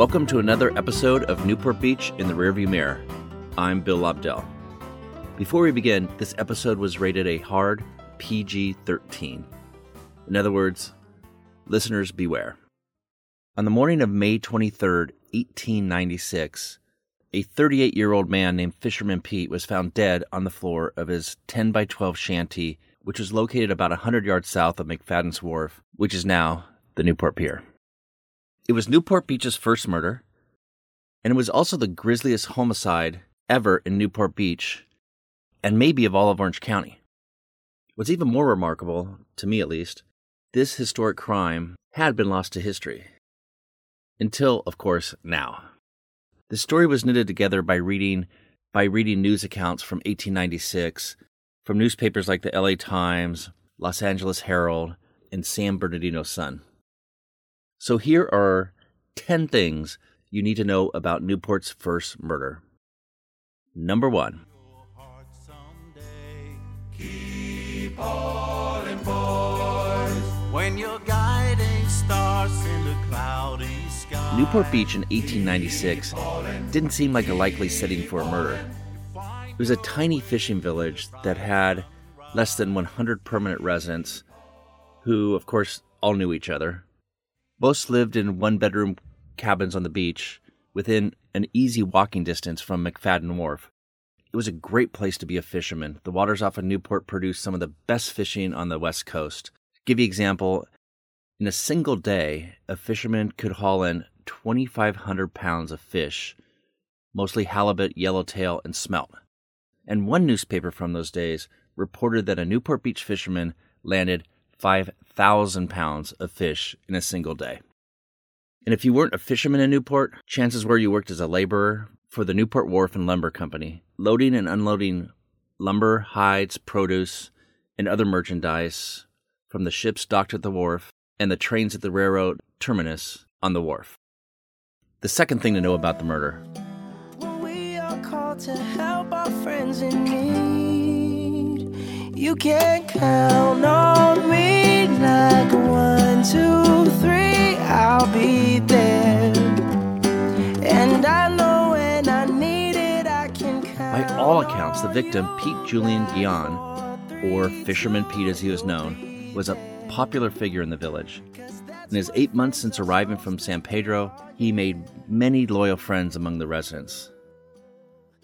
Welcome to another episode of Newport Beach in the Rearview Mirror. I'm Bill Lobdell. Before we begin, this episode was rated a hard PG 13. In other words, listeners beware. On the morning of May 23, 1896, a 38 year old man named Fisherman Pete was found dead on the floor of his 10 by 12 shanty, which was located about 100 yards south of McFadden's Wharf, which is now the Newport Pier. It was Newport Beach's first murder, and it was also the grisliest homicide ever in Newport Beach, and maybe of all of Orange County. What's even more remarkable, to me at least, this historic crime had been lost to history. Until, of course, now. The story was knitted together by reading by reading news accounts from 1896 from newspapers like the LA Times, Los Angeles Herald, and San Bernardino Sun. So here are 10 things you need to know about Newport's first murder. Number 1. When your guiding stars in the cloudy sky. Newport Beach in 1896 didn't seem like a likely setting for a murder. It was a tiny fishing village that had less than 100 permanent residents who, of course, all knew each other. Most lived in one bedroom cabins on the beach within an easy walking distance from McFadden Wharf. It was a great place to be a fisherman. The waters off of Newport produced some of the best fishing on the West Coast. To give you an example, in a single day, a fisherman could haul in 2,500 pounds of fish, mostly halibut, yellowtail, and smelt. And one newspaper from those days reported that a Newport Beach fisherman landed 5,000 pounds of fish in a single day. And if you weren't a fisherman in Newport, chances were you worked as a laborer for the Newport Wharf and Lumber Company, loading and unloading lumber, hides, produce, and other merchandise from the ships docked at the wharf and the trains at the railroad terminus on the wharf. The second thing to know about the murder you can count on me like one, two, three, I'll be there. And I know when I need it, I can count. By all accounts, the victim, Pete Julian Guion, or Fisherman Pete as he was known, was a popular figure in the village. In his eight months since arriving from San Pedro, he made many loyal friends among the residents.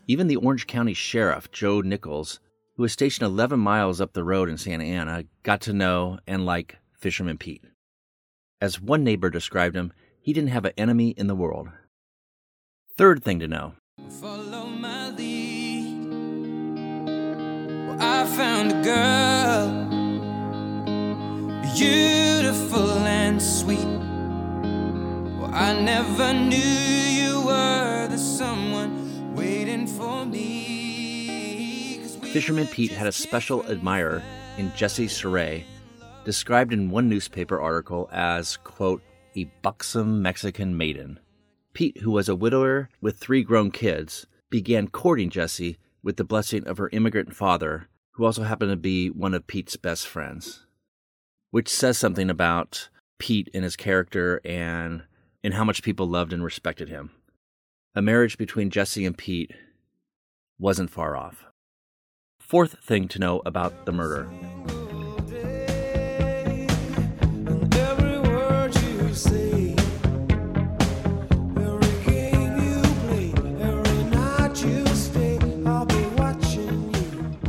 Even the Orange County Sheriff, Joe Nichols, who was stationed 11 miles up the road in Santa Ana, got to know and like Fisherman Pete. As one neighbor described him, he didn't have an enemy in the world. Third thing to know Follow my lead. Well, I found a girl, beautiful and sweet. Well, I never knew you were the someone waiting for me. Fisherman Pete had a special admirer in Jesse Saray, described in one newspaper article as, quote, a buxom Mexican maiden. Pete, who was a widower with three grown kids, began courting Jessie with the blessing of her immigrant father, who also happened to be one of Pete's best friends. Which says something about Pete and his character and, and how much people loved and respected him. A marriage between Jesse and Pete wasn't far off. Fourth thing to know about the murder.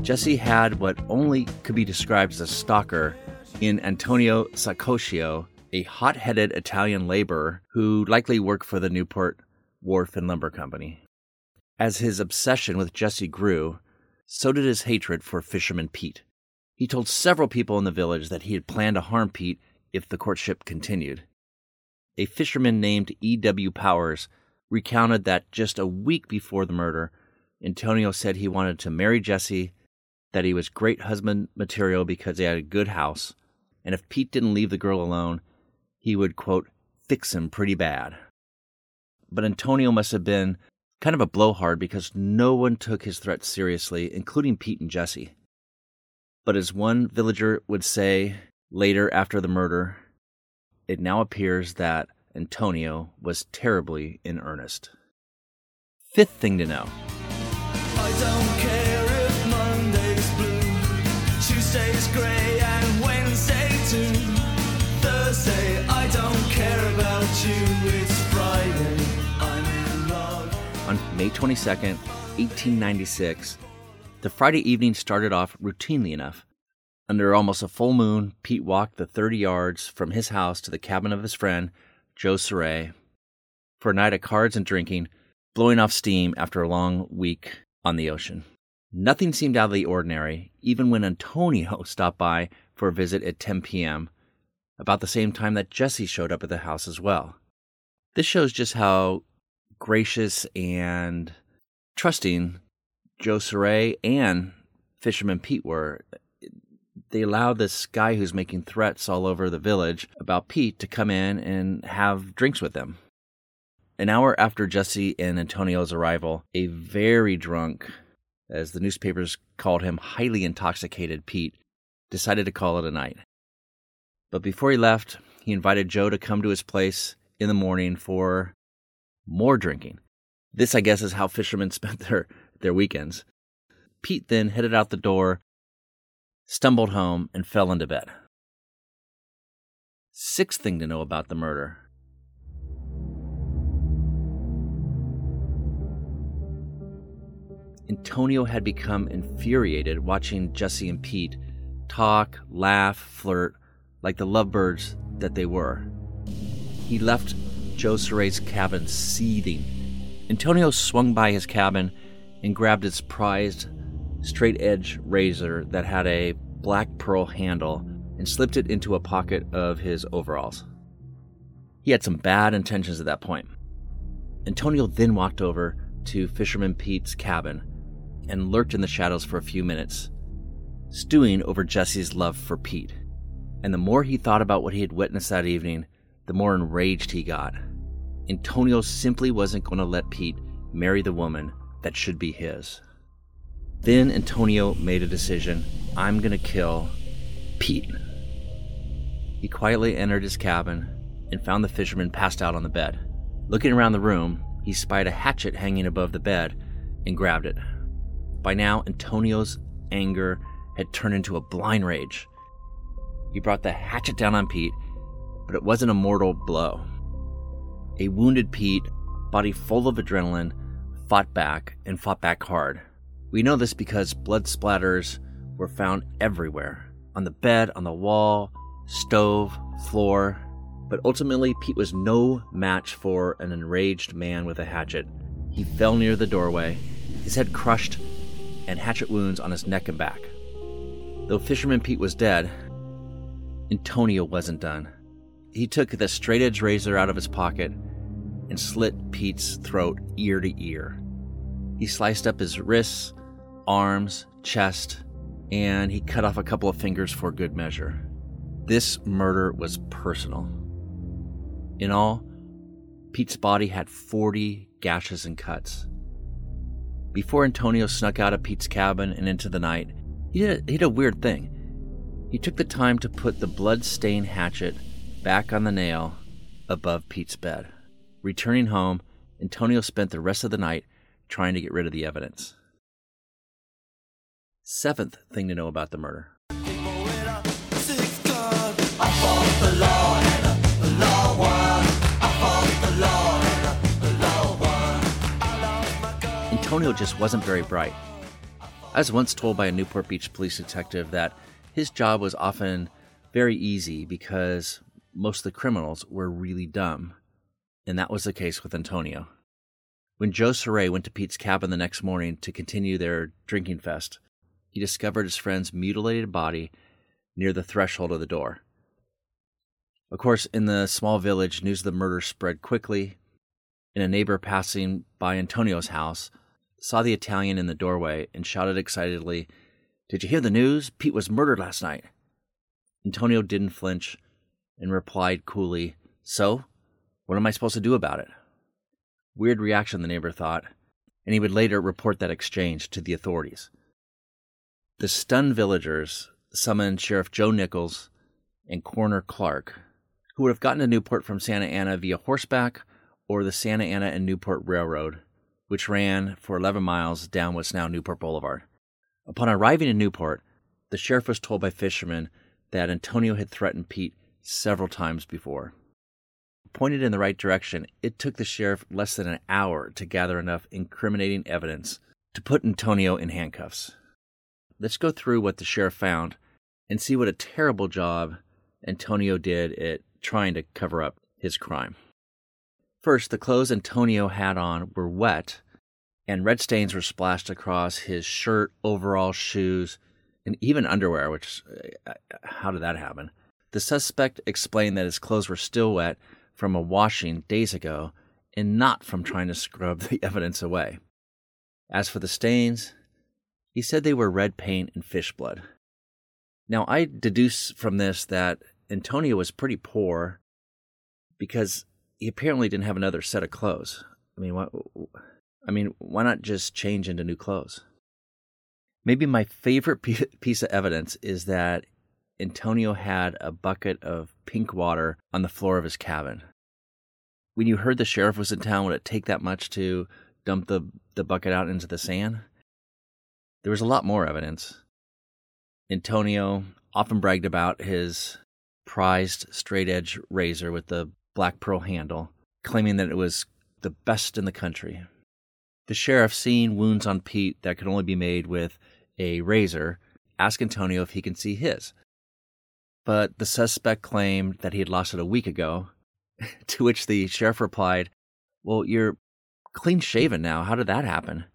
Jesse had what only could be described as a stalker in Antonio Saccoccio, a hot headed Italian laborer who likely worked for the Newport Wharf and Lumber Company. As his obsession with Jesse grew, so did his hatred for Fisherman Pete. He told several people in the village that he had planned to harm Pete if the courtship continued. A fisherman named E.W. Powers recounted that just a week before the murder, Antonio said he wanted to marry Jesse, that he was great husband material because he had a good house, and if Pete didn't leave the girl alone, he would, quote, fix him pretty bad. But Antonio must have been kind of a blowhard because no one took his threats seriously, including Pete and Jesse. But as one villager would say later after the murder, it now appears that Antonio was terribly in earnest. Fifth thing to know May 22nd, 1896, the Friday evening started off routinely enough. Under almost a full moon, Pete walked the 30 yards from his house to the cabin of his friend, Joe Saray, for a night of cards and drinking, blowing off steam after a long week on the ocean. Nothing seemed out of the ordinary, even when Antonio stopped by for a visit at 10 p.m., about the same time that Jesse showed up at the house as well. This shows just how gracious and trusting Joe Saray and Fisherman Pete were. They allowed this guy who's making threats all over the village about Pete to come in and have drinks with them. An hour after Jesse and Antonio's arrival, a very drunk, as the newspapers called him, highly intoxicated Pete decided to call it a night. But before he left, he invited Joe to come to his place in the morning for more drinking. This, I guess, is how fishermen spent their, their weekends. Pete then headed out the door, stumbled home, and fell into bed. Sixth thing to know about the murder Antonio had become infuriated watching Jesse and Pete talk, laugh, flirt like the lovebirds that they were. He left Joe Saray's cabin seething. Antonio swung by his cabin and grabbed its prized straight edge razor that had a black pearl handle and slipped it into a pocket of his overalls. He had some bad intentions at that point. Antonio then walked over to Fisherman Pete's cabin and lurked in the shadows for a few minutes, stewing over Jesse's love for Pete. And the more he thought about what he had witnessed that evening, the more enraged he got. Antonio simply wasn't going to let Pete marry the woman that should be his. Then Antonio made a decision I'm going to kill Pete. He quietly entered his cabin and found the fisherman passed out on the bed. Looking around the room, he spied a hatchet hanging above the bed and grabbed it. By now, Antonio's anger had turned into a blind rage. He brought the hatchet down on Pete, but it wasn't a mortal blow. A wounded Pete, body full of adrenaline, fought back and fought back hard. We know this because blood splatters were found everywhere on the bed, on the wall, stove, floor. But ultimately, Pete was no match for an enraged man with a hatchet. He fell near the doorway, his head crushed, and hatchet wounds on his neck and back. Though Fisherman Pete was dead, Antonio wasn't done. He took the straight edge razor out of his pocket and slit Pete's throat ear to ear. He sliced up his wrists, arms, chest, and he cut off a couple of fingers for good measure. This murder was personal. In all, Pete's body had 40 gashes and cuts. Before Antonio snuck out of Pete's cabin and into the night, he did, a, he did a weird thing. He took the time to put the blood-stained hatchet back on the nail above Pete's bed. Returning home, Antonio spent the rest of the night trying to get rid of the evidence. Seventh thing to know about the murder. Antonio just wasn't very bright. I was once told by a Newport Beach police detective that his job was often very easy because most of the criminals were really dumb, and that was the case with Antonio. When Joe Saray went to Pete's cabin the next morning to continue their drinking fest, he discovered his friend's mutilated body near the threshold of the door. Of course, in the small village, news of the murder spread quickly, and a neighbor passing by Antonio's house saw the Italian in the doorway and shouted excitedly, Did you hear the news? Pete was murdered last night. Antonio didn't flinch and replied coolly, So? What am I supposed to do about it? Weird reaction, the neighbor thought, and he would later report that exchange to the authorities. The stunned villagers summoned Sheriff Joe Nichols and Coroner Clark. who would have gotten to Newport from Santa Ana via horseback or the Santa Ana and Newport Railroad, which ran for 11 miles down what's now Newport Boulevard. Upon arriving in Newport, the sheriff was told by fishermen that Antonio had threatened Pete several times before. Pointed in the right direction, it took the sheriff less than an hour to gather enough incriminating evidence to put Antonio in handcuffs. Let's go through what the sheriff found and see what a terrible job Antonio did at trying to cover up his crime. First, the clothes Antonio had on were wet, and red stains were splashed across his shirt, overalls, shoes, and even underwear, which, uh, how did that happen? The suspect explained that his clothes were still wet from a washing days ago and not from trying to scrub the evidence away. As for the stains, he said they were red paint and fish blood. Now, I deduce from this that Antonio was pretty poor because he apparently didn't have another set of clothes. I mean, what, I mean, why not just change into new clothes? Maybe my favorite piece of evidence is that Antonio had a bucket of pink water on the floor of his cabin. When you heard the sheriff was in town, would it take that much to dump the, the bucket out into the sand? There was a lot more evidence. Antonio often bragged about his prized straight edge razor with the black pearl handle, claiming that it was the best in the country. The sheriff, seeing wounds on Pete that could only be made with a razor, asked Antonio if he can see his. But the suspect claimed that he had lost it a week ago, to which the sheriff replied, Well, you're clean shaven now. How did that happen?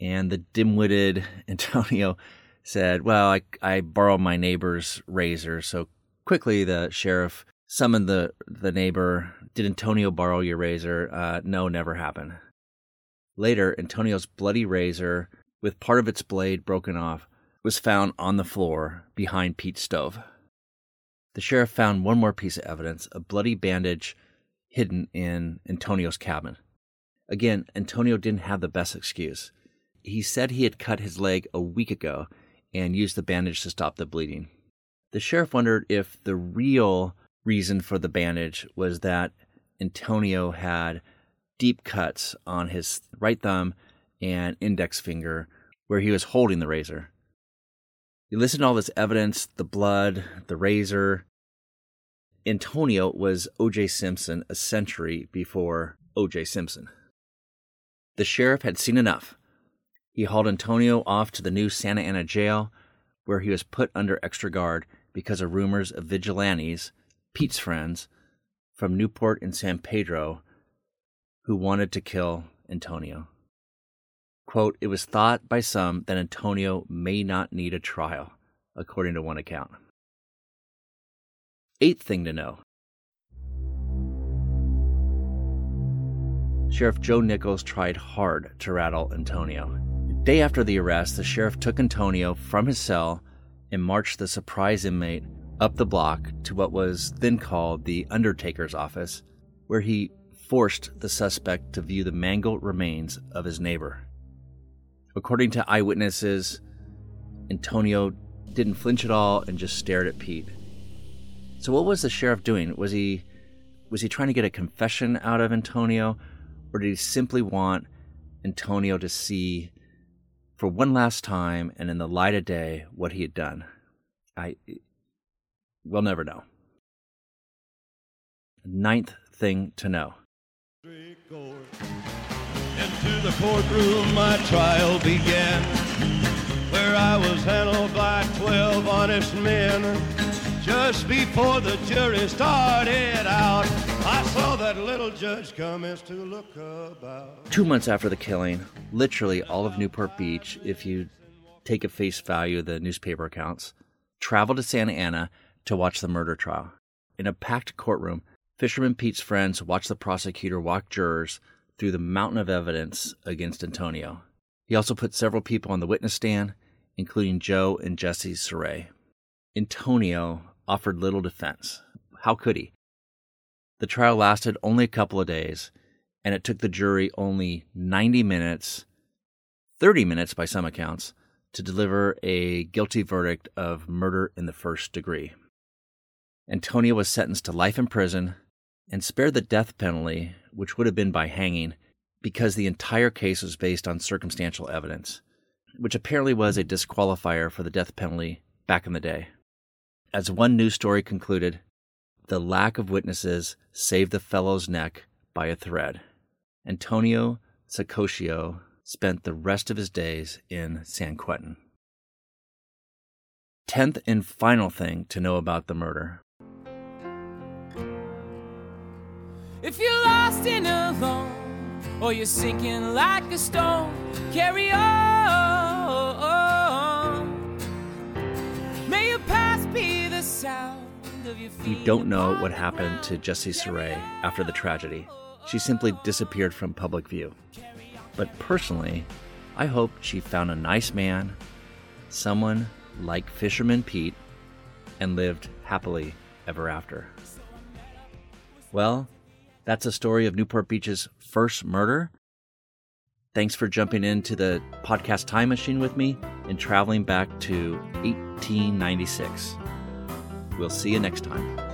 And the dim witted Antonio said, Well, I, I borrowed my neighbor's razor. So quickly the sheriff summoned the, the neighbor. Did Antonio borrow your razor? Uh, no, never happened. Later, Antonio's bloody razor, with part of its blade broken off, was found on the floor behind Pete's stove. The sheriff found one more piece of evidence a bloody bandage hidden in Antonio's cabin. Again, Antonio didn't have the best excuse. He said he had cut his leg a week ago and used the bandage to stop the bleeding. The sheriff wondered if the real reason for the bandage was that Antonio had deep cuts on his right thumb and index finger where he was holding the razor. You listen to all this evidence the blood, the razor. Antonio was O.J. Simpson a century before O.J. Simpson. The sheriff had seen enough. He hauled Antonio off to the new Santa Ana jail, where he was put under extra guard because of rumors of vigilantes, Pete's friends, from Newport and San Pedro, who wanted to kill Antonio. Quote, it was thought by some that Antonio may not need a trial, according to one account. Eighth thing to know Sheriff Joe Nichols tried hard to rattle Antonio. Day after the arrest, the sheriff took Antonio from his cell and marched the surprise inmate up the block to what was then called the Undertaker's office, where he forced the suspect to view the mangled remains of his neighbor. According to eyewitnesses, Antonio didn't flinch at all and just stared at Pete. So what was the sheriff doing? Was he was he trying to get a confession out of Antonio or did he simply want Antonio to see for one last time and in the light of day what he had done? I we'll never know. Ninth thing to know. Into the courtroom my trial began, where I was handled by twelve honest men. Just before the jury started out, I saw that little judge come as to look about. Two months after the killing, literally all of Newport Beach, if you take at face value the newspaper accounts, traveled to Santa Ana to watch the murder trial. In a packed courtroom, Fisherman Pete's friends watched the prosecutor walk jurors through the mountain of evidence against Antonio. He also put several people on the witness stand, including Joe and Jesse Saray. Antonio offered little defense. How could he? The trial lasted only a couple of days, and it took the jury only 90 minutes, 30 minutes by some accounts, to deliver a guilty verdict of murder in the first degree. Antonio was sentenced to life in prison and spared the death penalty, which would have been by hanging, because the entire case was based on circumstantial evidence, which apparently was a disqualifier for the death penalty back in the day. As one news story concluded, the lack of witnesses saved the fellow's neck by a thread. Antonio Sacoccio spent the rest of his days in San Quentin. Tenth and final thing to know about the murder. If you're lost and alone, or you're sinking like a stone, carry on. May your past be the sound of your feet. We don't know what happened to Jessie Saray after the tragedy. She simply disappeared from public view. But personally, I hope she found a nice man, someone like Fisherman Pete, and lived happily ever after. Well, that's a story of Newport Beach's first murder. Thanks for jumping into the podcast time machine with me and traveling back to 1896. We'll see you next time.